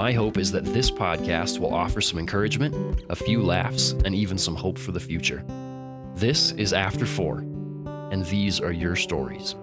my hope is that this podcast will offer some encouragement, a few laughs, and even some hope for the future. This is After Four, and these are your stories.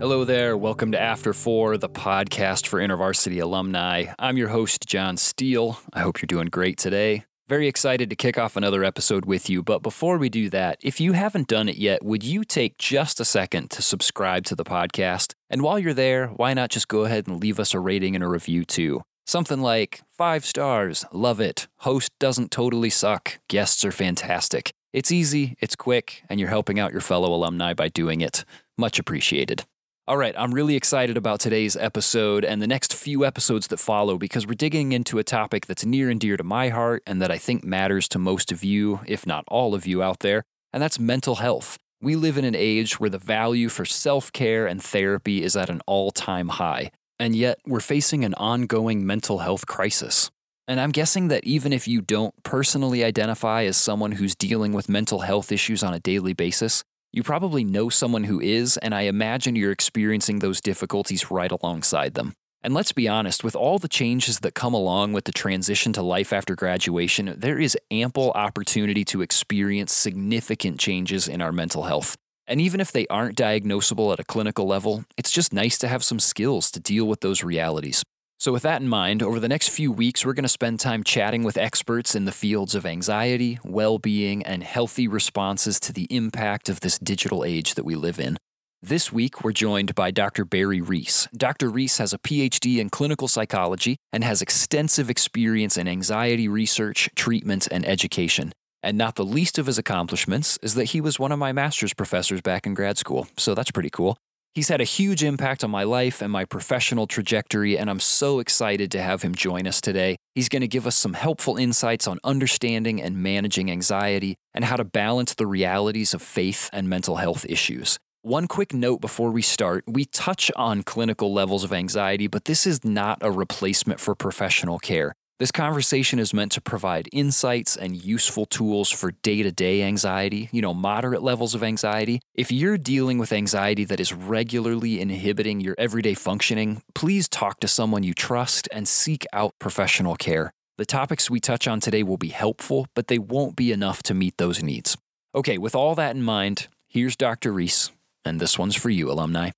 Hello there. Welcome to After Four, the podcast for InterVarsity alumni. I'm your host, John Steele. I hope you're doing great today. Very excited to kick off another episode with you. But before we do that, if you haven't done it yet, would you take just a second to subscribe to the podcast? And while you're there, why not just go ahead and leave us a rating and a review too? Something like five stars, love it, host doesn't totally suck, guests are fantastic. It's easy, it's quick, and you're helping out your fellow alumni by doing it. Much appreciated. All right, I'm really excited about today's episode and the next few episodes that follow because we're digging into a topic that's near and dear to my heart and that I think matters to most of you, if not all of you out there, and that's mental health. We live in an age where the value for self care and therapy is at an all time high, and yet we're facing an ongoing mental health crisis. And I'm guessing that even if you don't personally identify as someone who's dealing with mental health issues on a daily basis, you probably know someone who is, and I imagine you're experiencing those difficulties right alongside them. And let's be honest, with all the changes that come along with the transition to life after graduation, there is ample opportunity to experience significant changes in our mental health. And even if they aren't diagnosable at a clinical level, it's just nice to have some skills to deal with those realities. So, with that in mind, over the next few weeks, we're going to spend time chatting with experts in the fields of anxiety, well being, and healthy responses to the impact of this digital age that we live in. This week, we're joined by Dr. Barry Ries. Dr. Ries has a PhD in clinical psychology and has extensive experience in anxiety research, treatment, and education. And not the least of his accomplishments is that he was one of my master's professors back in grad school, so that's pretty cool. He's had a huge impact on my life and my professional trajectory, and I'm so excited to have him join us today. He's going to give us some helpful insights on understanding and managing anxiety and how to balance the realities of faith and mental health issues. One quick note before we start we touch on clinical levels of anxiety, but this is not a replacement for professional care. This conversation is meant to provide insights and useful tools for day to day anxiety, you know, moderate levels of anxiety. If you're dealing with anxiety that is regularly inhibiting your everyday functioning, please talk to someone you trust and seek out professional care. The topics we touch on today will be helpful, but they won't be enough to meet those needs. Okay, with all that in mind, here's Dr. Ries, and this one's for you, alumni.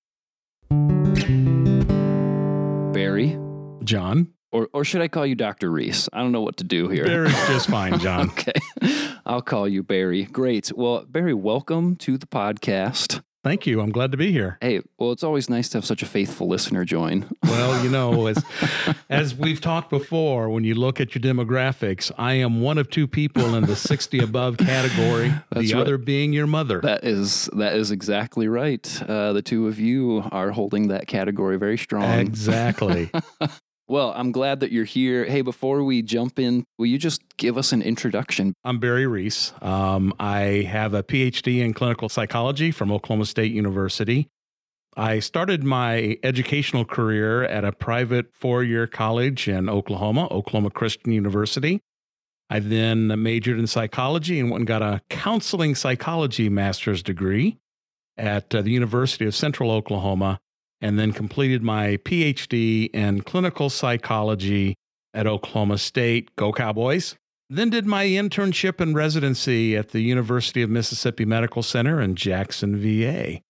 Barry. John. Or, or should I call you Dr. Ries? I don't know what to do here. Barry's just fine, John. okay. I'll call you Barry. Great. Well, Barry, welcome to the podcast. Thank you. I'm glad to be here. Hey, well, it's always nice to have such a faithful listener join. Well, you know, as as we've talked before, when you look at your demographics, I am one of two people in the 60 above category. That's the right. other being your mother. That is that is exactly right. Uh, the two of you are holding that category very strong. exactly. Well, I'm glad that you're here. Hey, before we jump in, will you just give us an introduction? I'm Barry Ries. Um, I have a PhD in clinical psychology from Oklahoma State University. I started my educational career at a private four year college in Oklahoma, Oklahoma Christian University. I then majored in psychology and went and got a counseling psychology master's degree at uh, the University of Central Oklahoma, and then completed my PhD in clinical psychology at Oklahoma State. Go Cowboys! Then did my internship and residency at the University of Mississippi Medical Center in Jackson, VA.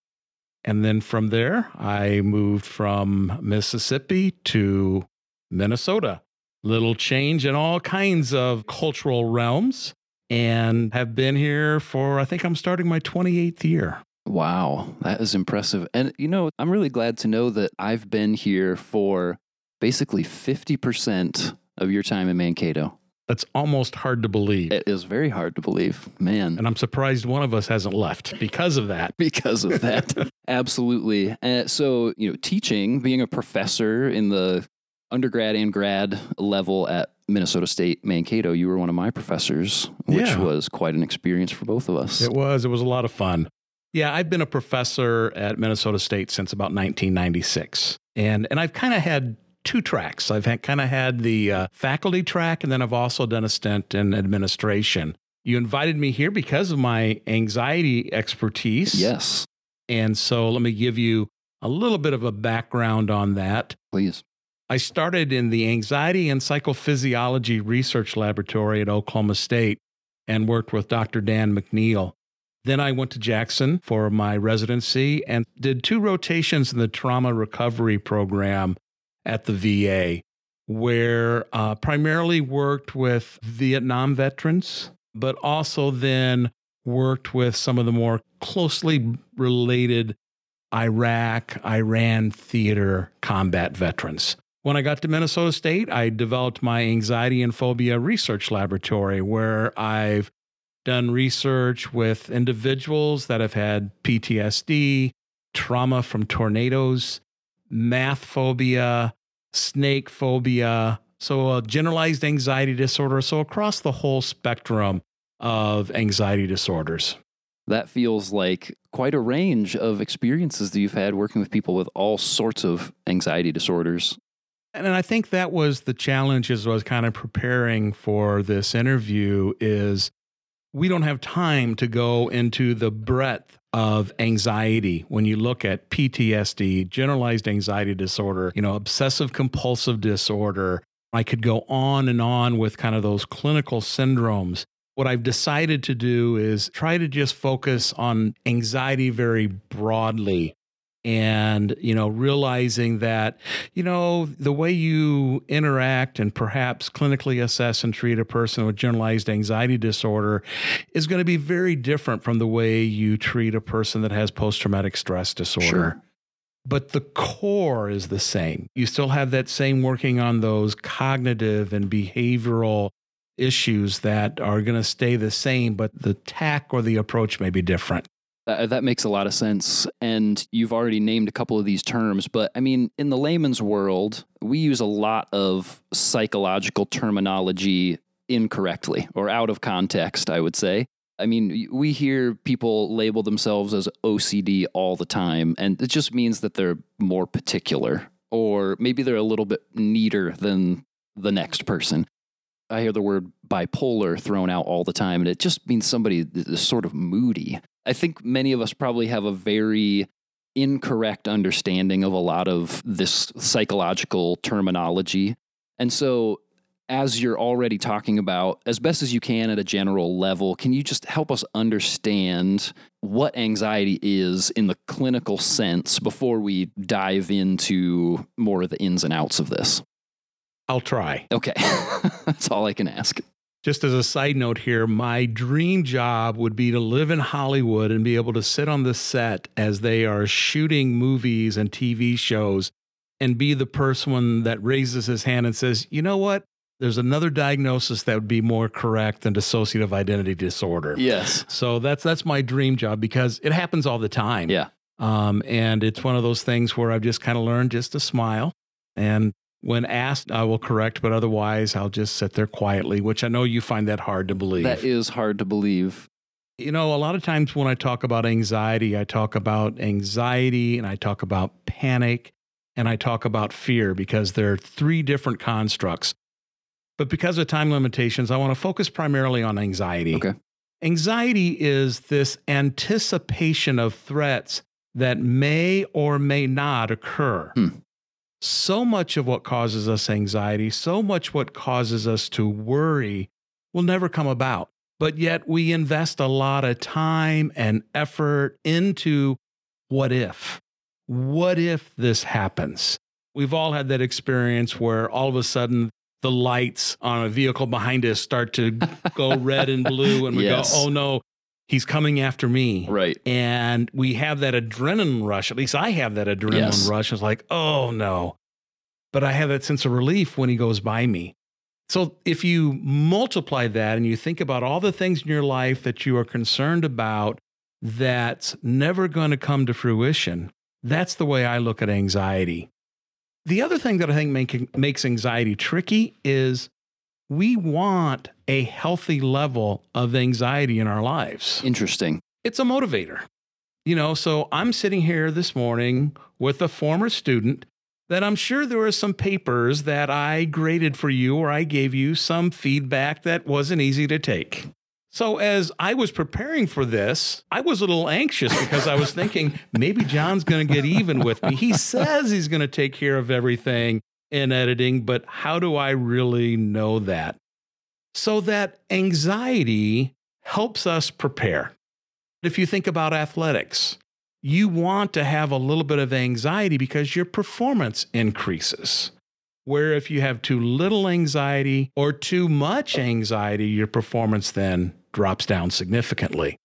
And then from there, I moved from Mississippi to Minnesota. Little change in all kinds of cultural realms and have been here for, I think I'm starting my 28th year. Wow, that is impressive. And you know, I'm really glad to know that I've been here for basically 50% of your time in Mankato. That's almost hard to believe. It is very hard to believe, man. And I'm surprised one of us hasn't left because of that. because of that. Absolutely. Uh, so, you know, teaching, being a professor in the undergrad and grad level at Minnesota State Mankato, you were one of my professors, which Yeah. was quite an experience for both of us. It was. It was a lot of fun. Yeah, I've been a professor at Minnesota State since about 1996, and and I've kind of had two tracks. I've kind of had the uh, faculty track, and then I've also done a stint in administration. You invited me here because of my anxiety expertise. yes, And so let me give you a little bit of a background on that. please. I started in the Anxiety and Psychophysiology Research Laboratory at Oklahoma State and worked with Dr. Dan McNeil. Then I went to Jackson for my residency and did two rotations in the trauma recovery program at the VA, where uh, primarily worked with Vietnam veterans, but also then worked with some of the more closely related Iraq, Iran theater combat veterans. When I got to Minnesota State, I developed my anxiety and phobia research laboratory where I've done research with individuals that have had PTSD, trauma from tornadoes, math phobia, snake phobia, so a generalized anxiety disorder. So across the whole spectrum of anxiety disorders. That feels like quite a range of experiences that you've had working with people with all sorts of anxiety disorders. And I think that was the challenge as I was kind of preparing for this interview is we don't have time to go into the breadth of anxiety when you look at PTSD, generalized anxiety disorder, you know, obsessive compulsive disorder. I could go on and on with kind of those clinical syndromes. What I've decided to do is try to just focus on anxiety very broadly and you know realizing that you know the way you interact and perhaps clinically assess and treat a person with generalized anxiety disorder is going to be very different from the way you treat a person that has post-traumatic stress disorder. Sure. but the core is the same. You still have that same working on those cognitive and behavioral issues that are going to stay the same but the tack or the approach may be different That, uh, that makes a lot of sense. And you've already named a couple of these terms, but I mean, in the layman's world, we use a lot of psychological terminology incorrectly or out of context, I would say. I mean, we hear people label themselves as OCD all the time, and it just means that they're more particular, or maybe they're a little bit neater than the next person. I hear the word bipolar thrown out all the time, and it just means somebody is sort of moody. I think many of us probably have a very incorrect understanding of a lot of this psychological terminology. And so, as you're already talking about, as best as you can at a general level, can you just help us understand what anxiety is in the clinical sense before we dive into more of the ins and outs of this? i'll try Okay. That's all I can ask. Just as a side note here, my dream job would be to live in Hollywood and be able to sit on the set as they are shooting movies and TV shows and be the person that raises his hand and says, you know what? There's another diagnosis that would be more correct than dissociative identity disorder. Yes. So that's that's my dream job because it happens all the time. Yeah. Um, and it's one of those things where I've just kind of learned just to smile. And when asked, I will correct, but otherwise, I'll just sit there quietly, which I know you find that hard to believe. That is hard to believe. you know, a lot of times when I talk about anxiety, I talk about anxiety and I talk about panic and I talk about fear because they're three different constructs. But because of time limitations, I want to focus primarily on anxiety. Okay. Anxiety is this anticipation of threats that may or may not occur. Hmm. So much of what causes us anxiety, so much what causes us to worry will never come about. But yet we invest a lot of time and effort into what if? What if this happens? We've all had that experience where all of a sudden the lights on a vehicle behind us start to go red and blue, and we Yes. go, oh no, he's coming after me. Right. And we have that adrenaline rush. At least I have that adrenaline Yes. rush. It's like, oh no. But I have that sense of relief when he goes by me. So if you multiply that and you think about all the things in your life that you are concerned about that's never going to come to fruition, that's the way I look at anxiety. The other thing that I think make, makes anxiety tricky is we want a healthy level of anxiety in our lives. Interesting. It's a motivator. You know, so I'm sitting here this morning with a former student that I'm sure there were some papers that I graded for you or I gave you some feedback that wasn't easy to take. So, as I was preparing for this, I was a little anxious because I was thinking maybe John's going to get even with me. He says he's going to take care of everything in editing, but how do I really know that? So, that anxiety helps us prepare. If you think about athletics, you want to have a little bit of anxiety because your performance increases. Where if you have too little anxiety or too much anxiety, your performance then drops down significantly.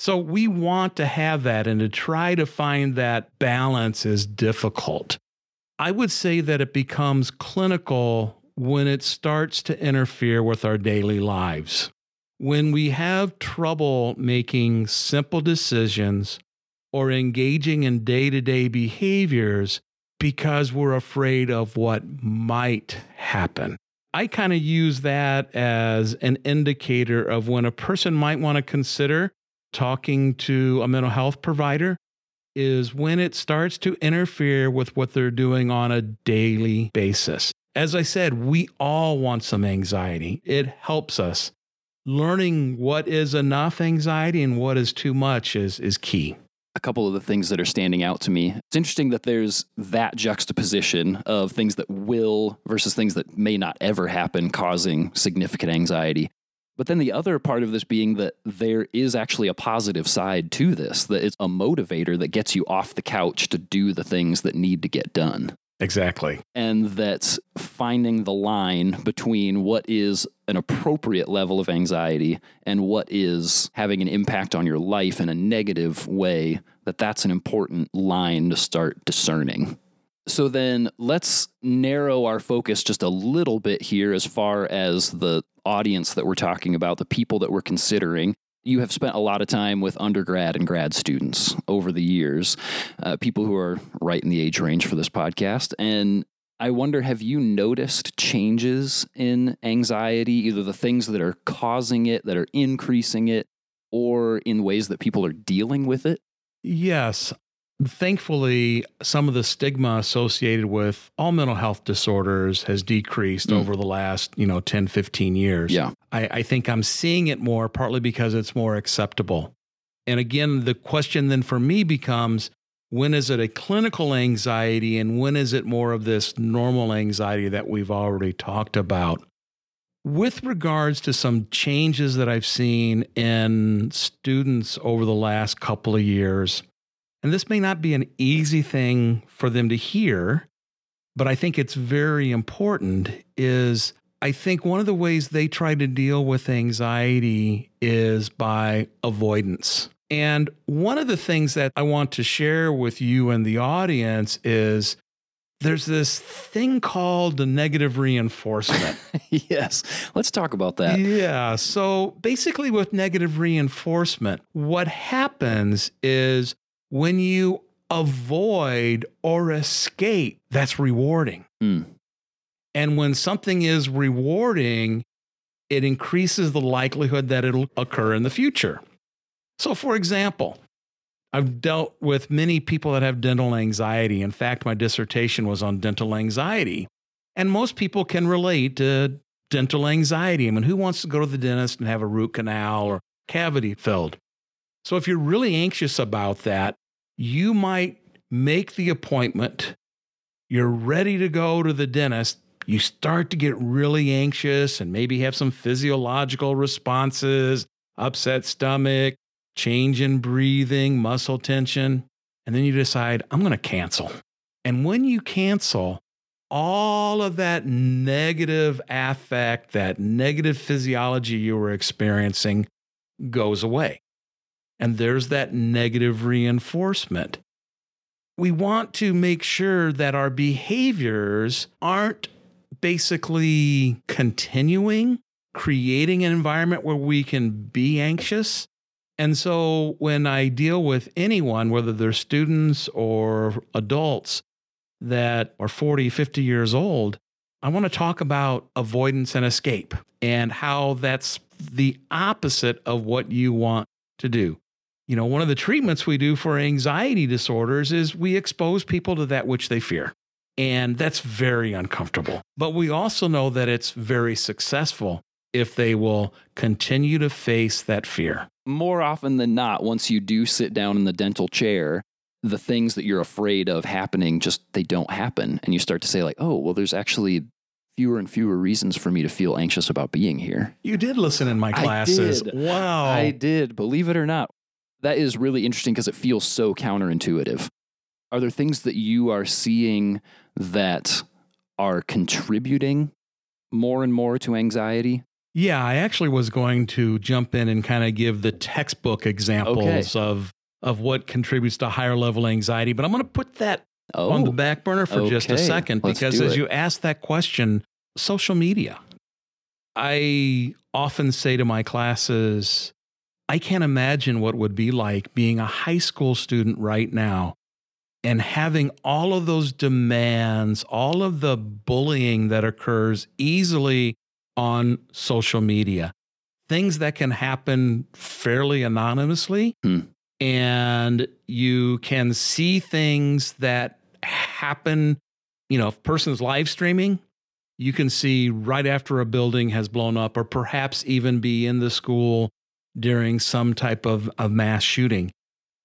So we want to have that, and to try to find that balance is difficult. I would say that it becomes clinical when it starts to interfere with our daily lives. When we have trouble making simple decisions or engaging in day to day behaviors because we're afraid of what might happen. I kind of use that as an indicator of when a person might want to consider talking to a mental health provider is when it starts to interfere with what they're doing on a daily basis. As I said, we all want some anxiety. It helps us. Learning what is enough anxiety and what is too much is, is key a couple of the things that are standing out to me. It's interesting that there's that juxtaposition of things that will versus things that may not ever happen, causing significant anxiety. But then the other part of this being that there is actually a positive side to this, that it's a motivator that gets you off the couch to do the things that need to get done. Exactly. And that's finding the line between what is an appropriate level of anxiety and what is having an impact on your life in a negative way, that that's an important line to start discerning. So then let's narrow our focus just a little bit here as far as the audience that we're talking about, the people that we're considering you have spent a lot of time with undergrad and grad students over the years, uh, people who are right in the age range for this podcast. And I wonder have you noticed changes in anxiety, either the things that are causing it, that are increasing it, or in ways that people are dealing with it? Yes thankfully, some of the stigma associated with all mental health disorders has decreased mm. over the last, you know, 10, 15 years. Yeah. I, I think I'm seeing it more, partly because it's more acceptable. And again, the question then for me becomes when is it a clinical anxiety and when is it more of this normal anxiety that we've already talked about? With regards to some changes that I've seen in students over the last couple of years, and this may not be an easy thing for them to hear, but I think it's very important is I think one of the ways they try to deal with anxiety is by avoidance. And one of the things that I want to share with you and the audience is there's this thing called the negative reinforcement. yes. Let's talk about that. Yeah. So basically, with negative reinforcement, what happens is when you avoid or escape, that's rewarding. Mm. And when something is rewarding, it increases the likelihood that it'll occur in the future. So, for example, I've dealt with many people that have dental anxiety. In fact, my dissertation was on dental anxiety. And most people can relate to dental anxiety. I mean, who wants to go to the dentist and have a root canal or cavity filled? So, if you're really anxious about that, you might make the appointment, you're ready to go to the dentist, you start to get really anxious and maybe have some physiological responses, upset stomach, change in breathing, muscle tension, and then you decide, I'm going to cancel. And when you cancel, all of that negative affect, that negative physiology you were experiencing goes away. And there's that negative reinforcement. We want to make sure that our behaviors aren't basically continuing, creating an environment where we can be anxious. And so when I deal with anyone, whether they're students or adults, that are 40, 50 years old, I want to talk about avoidance and escape and how that's the opposite of what you want to do. You know, one of the treatments we do for anxiety disorders is we expose people to that which they fear. And that's very uncomfortable. But we also know that it's very successful if they will continue to face that fear. More often than not, once you do sit down in the dental chair, the things that you're afraid of happening just they don't happen and you start to say like, "Oh, well there's actually fewer and fewer reasons for me to feel anxious about being here." You did listen in my classes. I did. Wow. I did, believe it or not. That is really interesting because it feels so counterintuitive. Are there things that you are seeing that are contributing more and more to anxiety? Yeah, I actually was going to jump in and kind of give the textbook examples Okay. of of what contributes to higher level anxiety, but I'm going to put that Oh, on the oh, back burner for just a second Let's because as you ask that question, social media. I often say to my classes, I can't imagine what would be like being a high school student right now and having all of those demands, all of the bullying that occurs easily on social media, things that can happen fairly anonymously. Hmm. And you can see things that happen. You know, if a person's live streaming, you can see right after a building has blown up, or perhaps even be in the school during some type of, of mass shooting.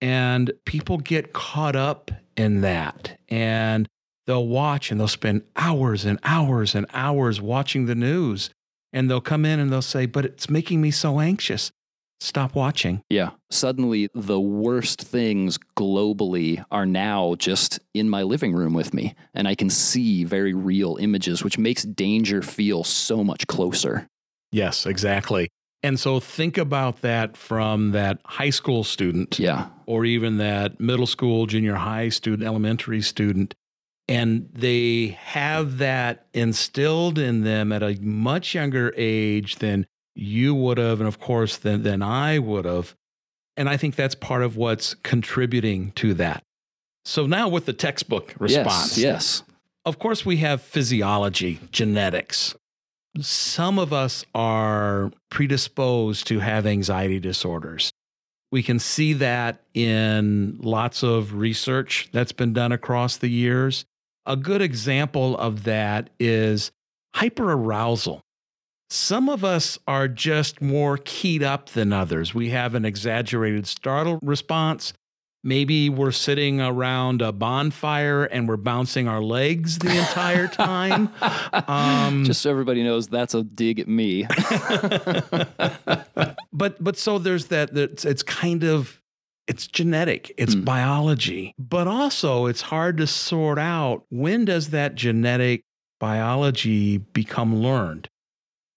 And people get caught up in that. And they'll watch and they'll spend hours and hours and hours watching the news. And they'll come in and they'll say, But it's making me so anxious. Stop watching. Yeah. Suddenly, the worst things globally are now just in my living room with me. And I can see very real images, which makes danger feel so much closer. Yes, exactly. And so think about that from that high school student Yeah. or even that middle school, junior high student, elementary student. And they have that instilled in them at a much younger age than you would have, and of course, than, than I would have. And I think that's part of what's contributing to that. So now with the textbook response. Yes. Yes. Of course, we have physiology, genetics. Some of us are predisposed to have anxiety disorders. We can see that in lots of research that's been done across the years. A good example of that is hyperarousal. Some of us are just more keyed up than others. We have an exaggerated startle response. Maybe we're sitting around a bonfire and we're bouncing our legs the entire time. Um, Just so everybody knows, that's a dig at me. but but so there's that that's it's kind of it's genetic it's Mm. biology but also it's hard to sort out when does that genetic biology become learned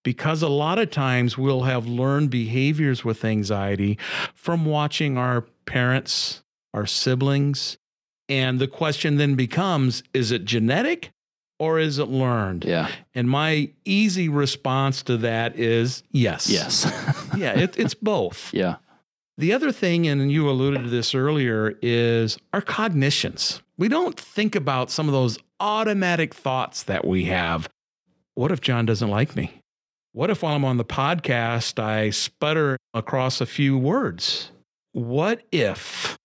because a lot of times we'll have learned behaviors with anxiety from watching our parents our siblings and the question then becomes is it genetic or is it learned yeah. and my easy response to that is yes Yes. yeah, it, it's both. yeah. The other thing, and you alluded to this earlier, is our cognitions. We don't think about some of those automatic thoughts that we have. What if John doesn't like me? What if while I'm on the podcast, I sputter across a few words? What if?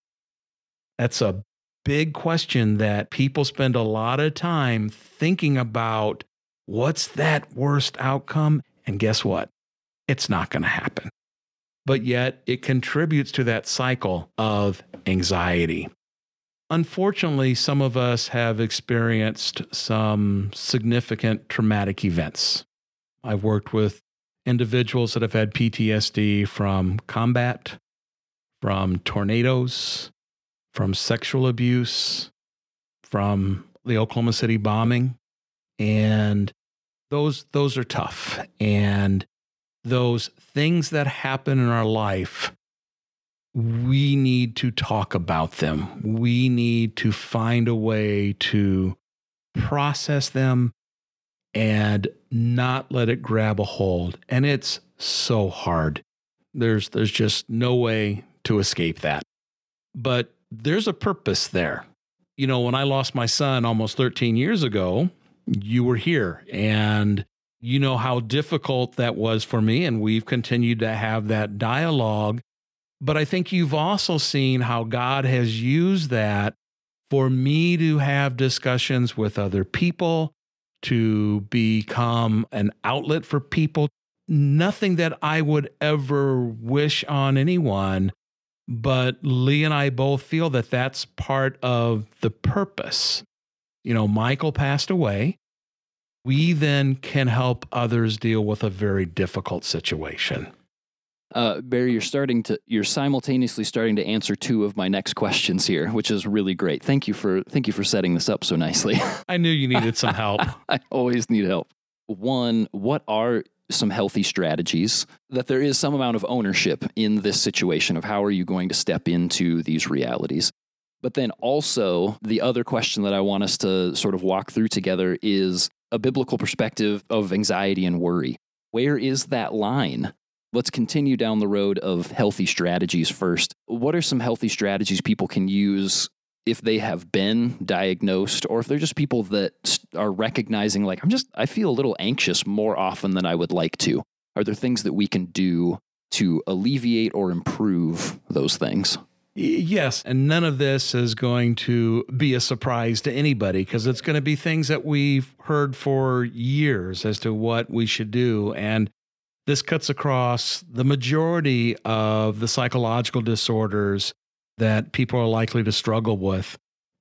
That's a big question that people spend a lot of time thinking about. What's that worst outcome? And guess what? It's not going to happen. But yet it contributes to that cycle of anxiety. Unfortunately, some of us have experienced some significant traumatic events. I've worked with individuals that have had PTSD from combat, from tornadoes, from sexual abuse, from the Oklahoma City bombing. And those, those are tough. And those things that happen in our life, we need to talk about them. We need to find a way to process them and not let it grab a hold. And it's so hard. There's there's just no way to escape that. But there's a purpose there. you know, when I lost my son almost 13 years ago, you were here and you know how difficult that was for me. And we've continued to have that dialogue. But I think you've also seen how God has used that for me to have discussions with other people, to become an outlet for people. Nothing that I would ever wish on anyone. But Lee and I both feel that that's part of the purpose. You know, Michael passed away we then can help others deal with a very difficult situation. Uh, Barry, you're starting to you're simultaneously starting to answer two of my next questions here, which is really great. Thank you for thank you for setting this up so nicely. I knew you needed some help. I always need help. One, what are some healthy strategies that there is some amount of ownership in this situation of how are you going to step into these realities? But then also, the other question that I want us to sort of walk through together is a biblical perspective of anxiety and worry. Where is that line? Let's continue down the road of healthy strategies first. What are some healthy strategies people can use if they have been diagnosed or if they're just people that are recognizing, like, I'm just, I feel a little anxious more often than I would like to? Are there things that we can do to alleviate or improve those things? Yes, and none of this is going to be a surprise to anybody because it's going to be things that we've heard for years as to what we should do. And this cuts across the majority of the psychological disorders that people are likely to struggle with.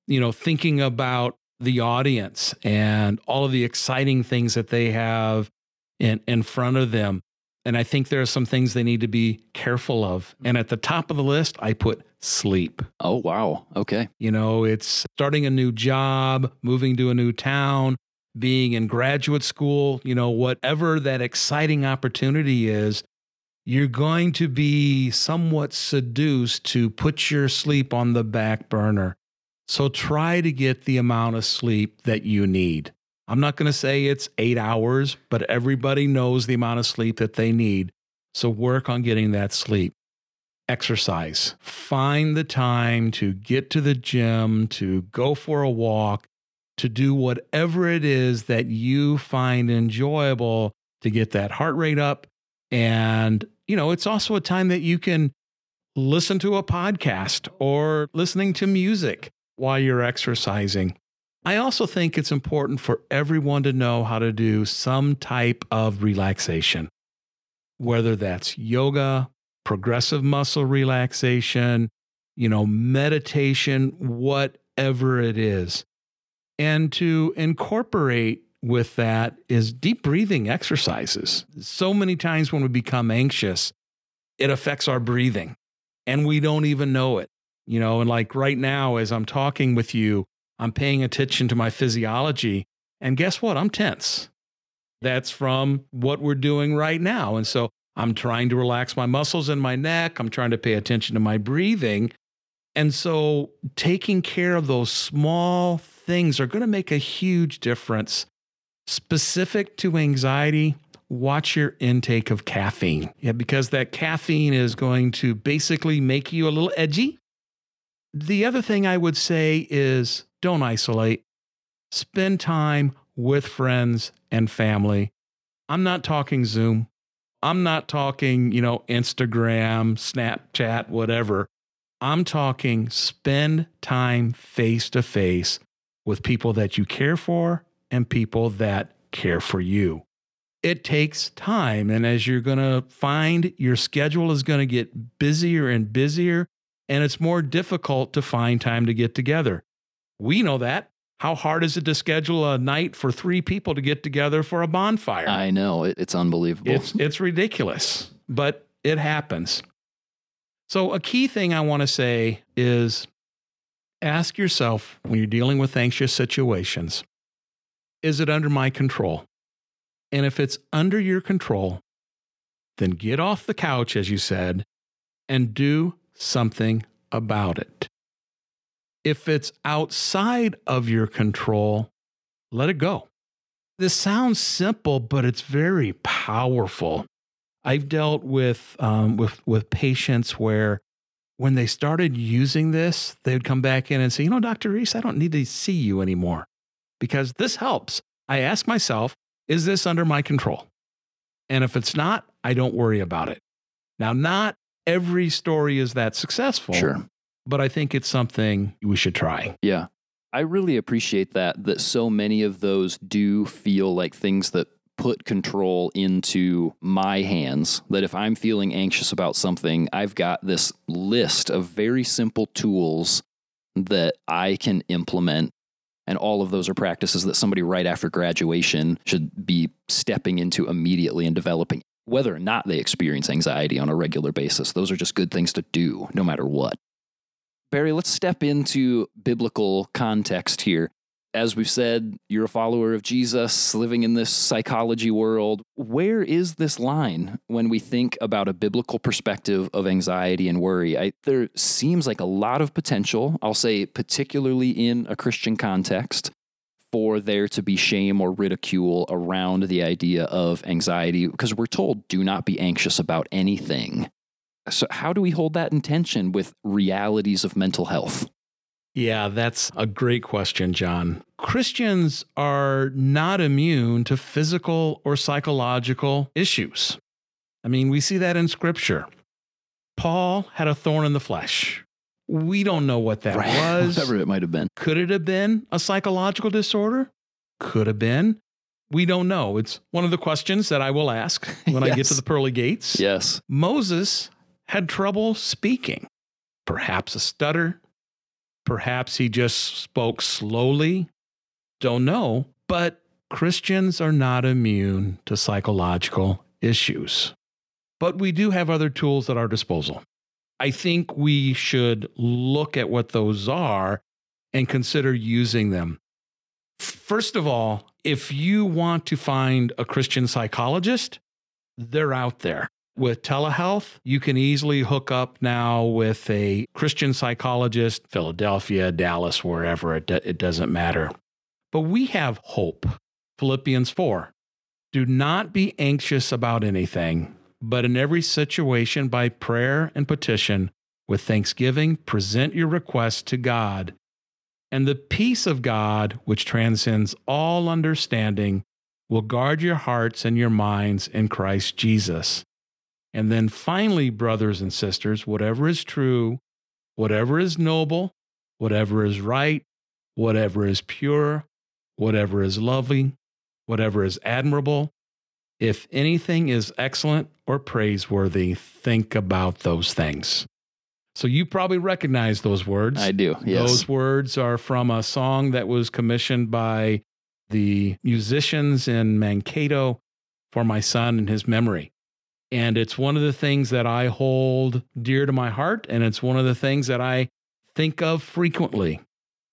You know, thinking about the audience and all of the exciting things that they have in, in front of them. And I think there are some things they need to be careful of. Mm-hmm. And at the top of the list, I put sleep. Oh, wow. Okay. You know, it's starting a new job, moving to a new town, being in graduate school, you know, whatever that exciting opportunity is, you're going to be somewhat seduced to put your sleep on the back burner. So try to get the amount of sleep that you need. I'm not going to say it's eight hours, but everybody knows the amount of sleep that they need. So work on getting that sleep. Exercise. Find the time to get to the gym, to go for a walk, to do whatever it is that you find enjoyable to get that heart rate up. And, you know, it's also a time that you can listen to a podcast or listening to music while you're exercising. I also think it's important for everyone to know how to do some type of relaxation, whether that's yoga, progressive muscle relaxation, you know, meditation, whatever it is. And to incorporate with that is deep breathing exercises. So many times when we become anxious, it affects our breathing and we don't even know it. You know, and like right now, as I'm talking with you, I'm paying attention to my physiology. And guess what? I'm tense. That's from what we're doing right now. And so I'm trying to relax my muscles in my neck. I'm trying to pay attention to my breathing. And so taking care of those small things are going to make a huge difference. Specific to anxiety, watch your intake of caffeine. Yeah, because that caffeine is going to basically make you a little edgy. The other thing I would say is don't isolate. Spend time with friends and family. I'm not talking Zoom. I'm not talking, you know, Instagram, Snapchat, whatever. I'm talking spend time face to face with people that you care for and people that care for you. It takes time. And as you're going to find, your schedule is going to get busier and busier, and it's more difficult to find time to get together. We know that. How hard is it to schedule a night for three people to get together for a bonfire? I know. It's unbelievable. It's, it's ridiculous, but it happens. So, a key thing I want to say is ask yourself when you're dealing with anxious situations is it under my control? And if it's under your control, then get off the couch, as you said, and do something about it. If it's outside of your control, let it go. This sounds simple, but it's very powerful. I've dealt with, um, with, with patients where when they started using this, they'd come back in and say, You know, Dr. Ries, I don't need to see you anymore because this helps. I ask myself, Is this under my control? And if it's not, I don't worry about it. Now, not every story is that successful. Sure. But I think it's something we should try. Yeah. I really appreciate that that so many of those do feel like things that put control into my hands. That if I'm feeling anxious about something, I've got this list of very simple tools that I can implement. And all of those are practices that somebody right after graduation should be stepping into immediately and developing, whether or not they experience anxiety on a regular basis. Those are just good things to do no matter what. Barry, let's step into biblical context here. As we've said, you're a follower of Jesus, living in this psychology world. Where is this line when we think about a biblical perspective of anxiety and worry? I, there seems like a lot of potential, I'll say, particularly in a Christian context, for there to be shame or ridicule around the idea of anxiety, because we're told do not be anxious about anything. So, how do we hold that intention with realities of mental health? Yeah, that's a great question, John. Christians are not immune to physical or psychological issues. I mean, we see that in scripture. Paul had a thorn in the flesh. We don't know what that right. was. Whatever it might have been. Could it have been a psychological disorder? Could have been. We don't know. It's one of the questions that I will ask when yes. I get to the pearly gates. Yes. Moses had trouble speaking, perhaps a stutter, perhaps he just spoke slowly. Don't know, but Christians are not immune to psychological issues. But we do have other tools at our disposal. I think we should look at what those are and consider using them. First of all, if you want to find a Christian psychologist, they're out there. With telehealth, you can easily hook up now with a Christian psychologist, Philadelphia, Dallas, wherever, it, it doesn't matter. But we have hope. Philippians 4. Do not be anxious about anything, but in every situation, by prayer and petition, with thanksgiving, present your requests to God. And the peace of God, which transcends all understanding, will guard your hearts and your minds in Christ Jesus. And then finally, brothers and sisters, whatever is true, whatever is noble, whatever is right, whatever is pure, whatever is lovely, whatever is admirable, if anything is excellent or praiseworthy, think about those things. So you probably recognize those words. I do. Yes. Those words are from a song that was commissioned by the musicians in Mankato for my son in his memory. And it's one of the things that I hold dear to my heart. And it's one of the things that I think of frequently.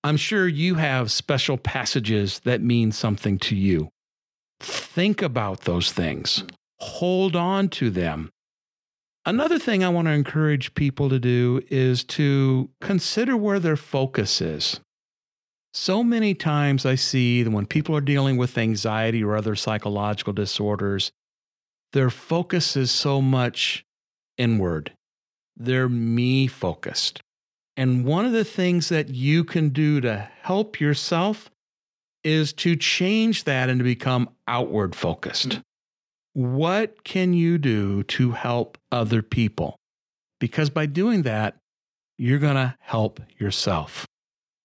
I'm sure you have special passages that mean something to you. Think about those things, hold on to them. Another thing I want to encourage people to do is to consider where their focus is. So many times I see that when people are dealing with anxiety or other psychological disorders, their focus is so much inward. They're me focused. And one of the things that you can do to help yourself is to change that and to become outward focused. Mm-hmm. What can you do to help other people? Because by doing that, you're going to help yourself.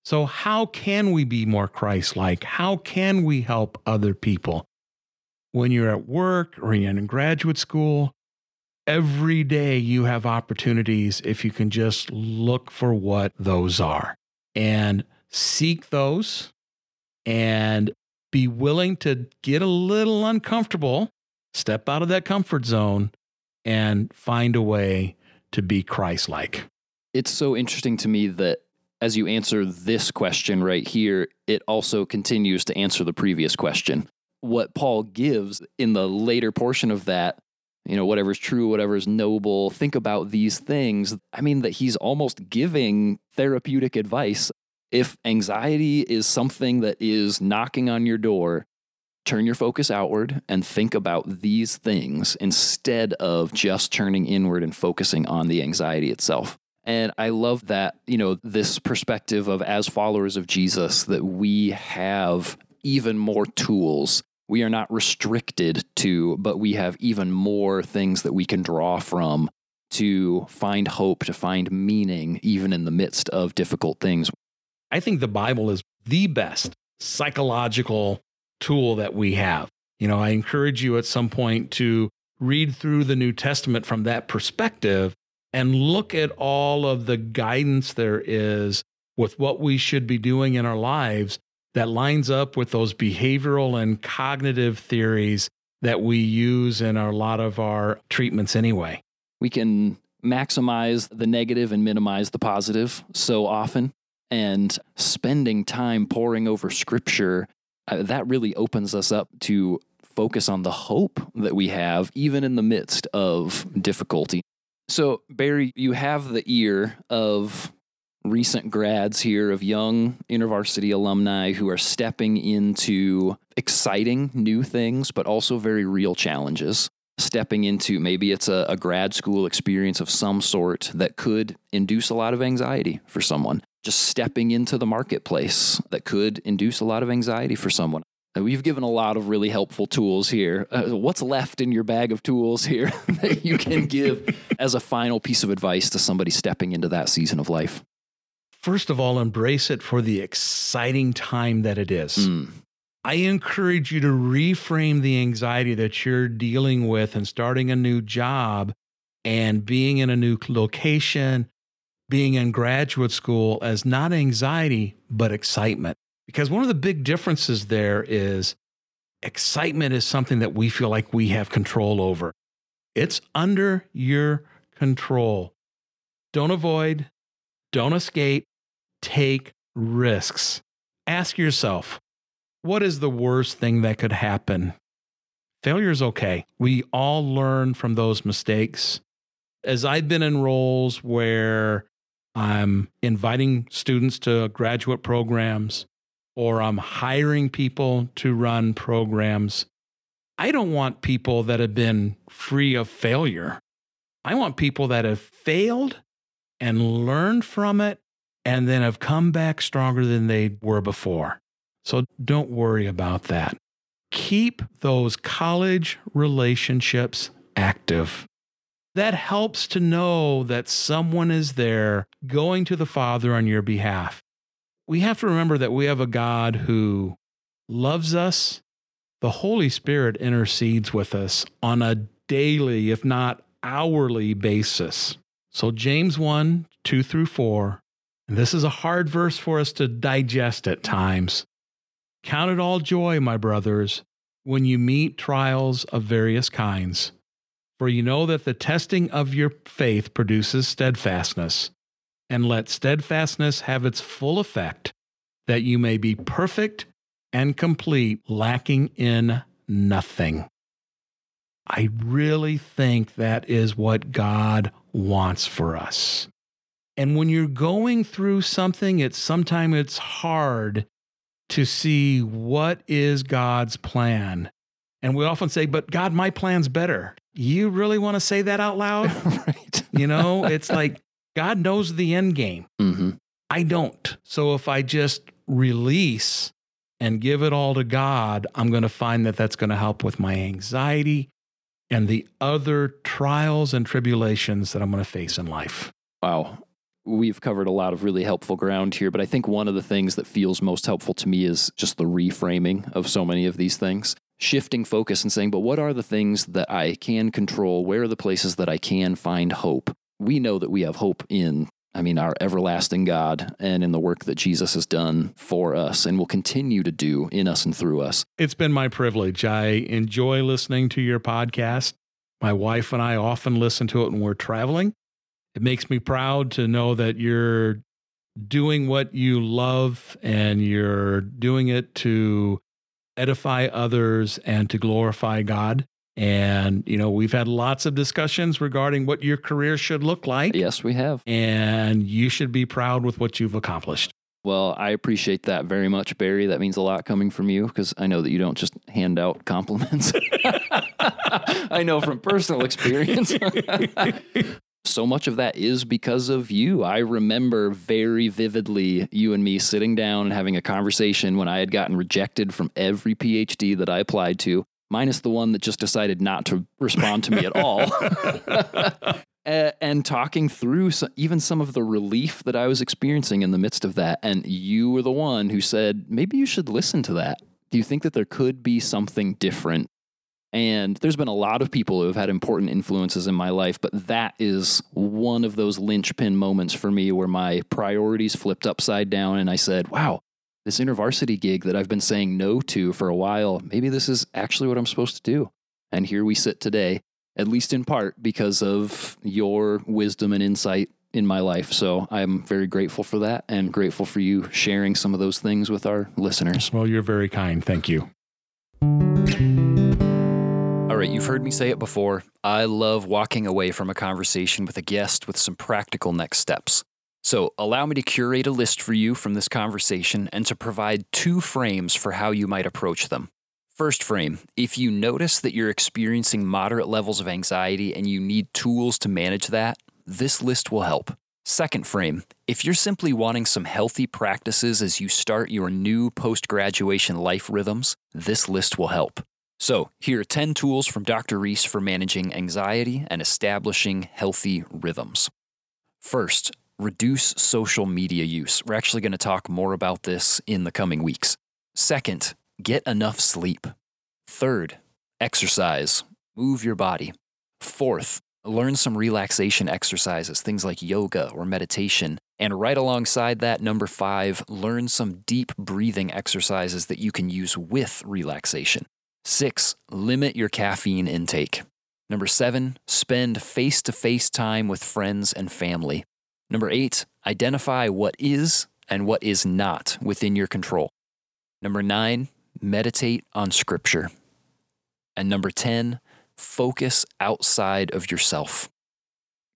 So, how can we be more Christ like? How can we help other people? When you're at work or you're in graduate school, every day you have opportunities if you can just look for what those are and seek those and be willing to get a little uncomfortable, step out of that comfort zone, and find a way to be Christ like. It's so interesting to me that as you answer this question right here, it also continues to answer the previous question what Paul gives in the later portion of that, you know, whatever's true, whatever's noble, think about these things. I mean, that he's almost giving therapeutic advice. If anxiety is something that is knocking on your door, turn your focus outward and think about these things instead of just turning inward and focusing on the anxiety itself. And I love that, you know, this perspective of as followers of Jesus, that we have even more tools. We are not restricted to, but we have even more things that we can draw from to find hope, to find meaning, even in the midst of difficult things. I think the Bible is the best psychological tool that we have. You know, I encourage you at some point to read through the New Testament from that perspective and look at all of the guidance there is with what we should be doing in our lives that lines up with those behavioral and cognitive theories that we use in a lot of our treatments anyway. We can maximize the negative and minimize the positive so often. And spending time poring over scripture, uh, that really opens us up to focus on the hope that we have, even in the midst of difficulty. So, Barry, you have the ear of recent grads here, of young InterVarsity alumni who are stepping into exciting new things, but also very real challenges. Stepping into maybe it's a, a grad school experience of some sort that could induce a lot of anxiety for someone. Just stepping into the marketplace that could induce a lot of anxiety for someone. We've given a lot of really helpful tools here. Uh, what's left in your bag of tools here that you can give as a final piece of advice to somebody stepping into that season of life? First of all, embrace it for the exciting time that it is. Mm. I encourage you to reframe the anxiety that you're dealing with and starting a new job and being in a new location, being in graduate school as not anxiety, but excitement. Because one of the big differences there is excitement is something that we feel like we have control over. It's under your control. Don't avoid, don't escape, take risks. Ask yourself, what is the worst thing that could happen? Failure is okay. We all learn from those mistakes. As I've been in roles where I'm inviting students to graduate programs, or I'm hiring people to run programs. I don't want people that have been free of failure. I want people that have failed and learned from it and then have come back stronger than they were before. So don't worry about that. Keep those college relationships active. That helps to know that someone is there going to the Father on your behalf we have to remember that we have a God who loves us. The Holy Spirit intercedes with us on a daily, if not hourly basis. So, James 1 2 through 4, this is a hard verse for us to digest at times. Count it all joy, my brothers, when you meet trials of various kinds. For you know that the testing of your faith produces steadfastness and let steadfastness have its full effect, that you may be perfect and complete, lacking in nothing. I really think that is what God wants for us. And when you're going through something, it's sometimes it's hard to see what is God's plan. And we often say, but God, my plan's better. You really want to say that out loud? right. You know, it's like God knows the end game. Mm-hmm. I don't. So if I just release and give it all to God, I'm going to find that that's going to help with my anxiety and the other trials and tribulations that I'm going to face in life. Wow. We've covered a lot of really helpful ground here, but I think one of the things that feels most helpful to me is just the reframing of so many of these things. Shifting focus and saying, but what are the things that I can control? Where are the places that I can find hope? we know that we have hope in I mean, our everlasting God and in the work that Jesus has done for us and will continue to do in us and through us. It's been my privilege. I enjoy listening to your podcast. My wife and I often listen to it when we're traveling. It makes me proud to know that you're doing what you love and you're doing it to edify others and to glorify God. And, you know, we've had lots of discussions regarding what your career should look like. Yes, we have. And you should be proud with what you've accomplished. Well, I appreciate that very much, Barry. That means a lot coming from you because I know that you don't just hand out compliments. I know from personal experience. so much of that is because of you. I remember very vividly you and me sitting down and having a conversation when I had gotten rejected from every PhD that I applied to, minus the one that just decided not to respond to me at all. and talking through even some of the relief that I was experiencing in the midst of that. And you were the one who said, maybe you should listen to that. Do you think that there could be something different and there's been a lot of people who have had important influences in my life, but that is one of those linchpin moments for me where my priorities flipped upside down and I said, wow, this intervarsity gig that I've been saying no to for a while, maybe this is actually what I'm supposed to do. And here we sit today, at least in part because of your wisdom and insight in my life. So I'm very grateful for that and grateful for you sharing some of those things with our listeners. Well, you're very kind. Thank you. All right, you've heard me say it before. I love walking away from a conversation with a guest with some practical next steps. So, allow me to curate a list for you from this conversation and to provide two frames for how you might approach them. First frame if you notice that you're experiencing moderate levels of anxiety and you need tools to manage that, this list will help. Second frame if you're simply wanting some healthy practices as you start your new post graduation life rhythms, this list will help. So, here are 10 tools from Dr. Ries for managing anxiety and establishing healthy rhythms. First, reduce social media use. We're actually going to talk more about this in the coming weeks. Second, get enough sleep. Third, exercise, move your body. Fourth, learn some relaxation exercises, things like yoga or meditation. And right alongside that, number five, learn some deep breathing exercises that you can use with relaxation. Six, limit your caffeine intake. Number seven, spend face to face time with friends and family. Number eight, identify what is and what is not within your control. Number nine, meditate on scripture. And number 10, focus outside of yourself.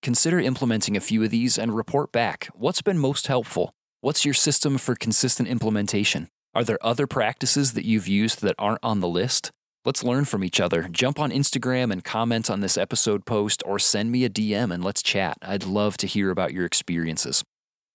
Consider implementing a few of these and report back. What's been most helpful? What's your system for consistent implementation? Are there other practices that you've used that aren't on the list? Let's learn from each other. Jump on Instagram and comment on this episode post or send me a DM and let's chat. I'd love to hear about your experiences.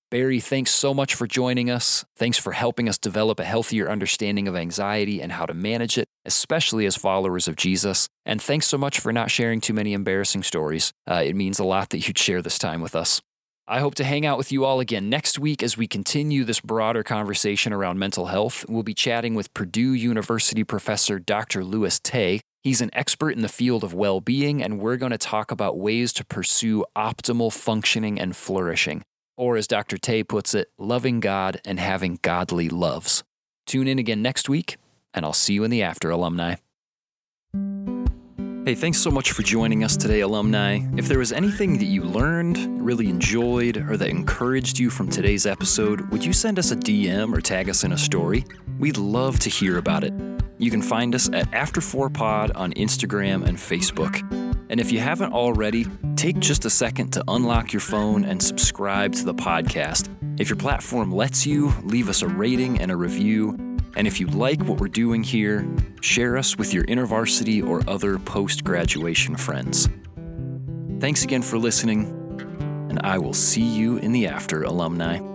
Barry, thanks so much for joining us. Thanks for helping us develop a healthier understanding of anxiety and how to manage it, especially as followers of Jesus. And thanks so much for not sharing too many embarrassing stories. Uh, it means a lot that you'd share this time with us. I hope to hang out with you all again next week as we continue this broader conversation around mental health. We'll be chatting with Purdue University professor Dr. Louis Tay. He's an expert in the field of well being, and we're going to talk about ways to pursue optimal functioning and flourishing. Or, as Dr. Tay puts it, loving God and having godly loves. Tune in again next week, and I'll see you in the after, alumni. Hey, thanks so much for joining us today, alumni. If there was anything that you learned, really enjoyed, or that encouraged you from today's episode, would you send us a DM or tag us in a story? We'd love to hear about it. You can find us at After4Pod on Instagram and Facebook. And if you haven't already, take just a second to unlock your phone and subscribe to the podcast. If your platform lets you, leave us a rating and a review and if you like what we're doing here, share us with your InterVarsity or other post graduation friends. Thanks again for listening, and I will see you in the after, alumni.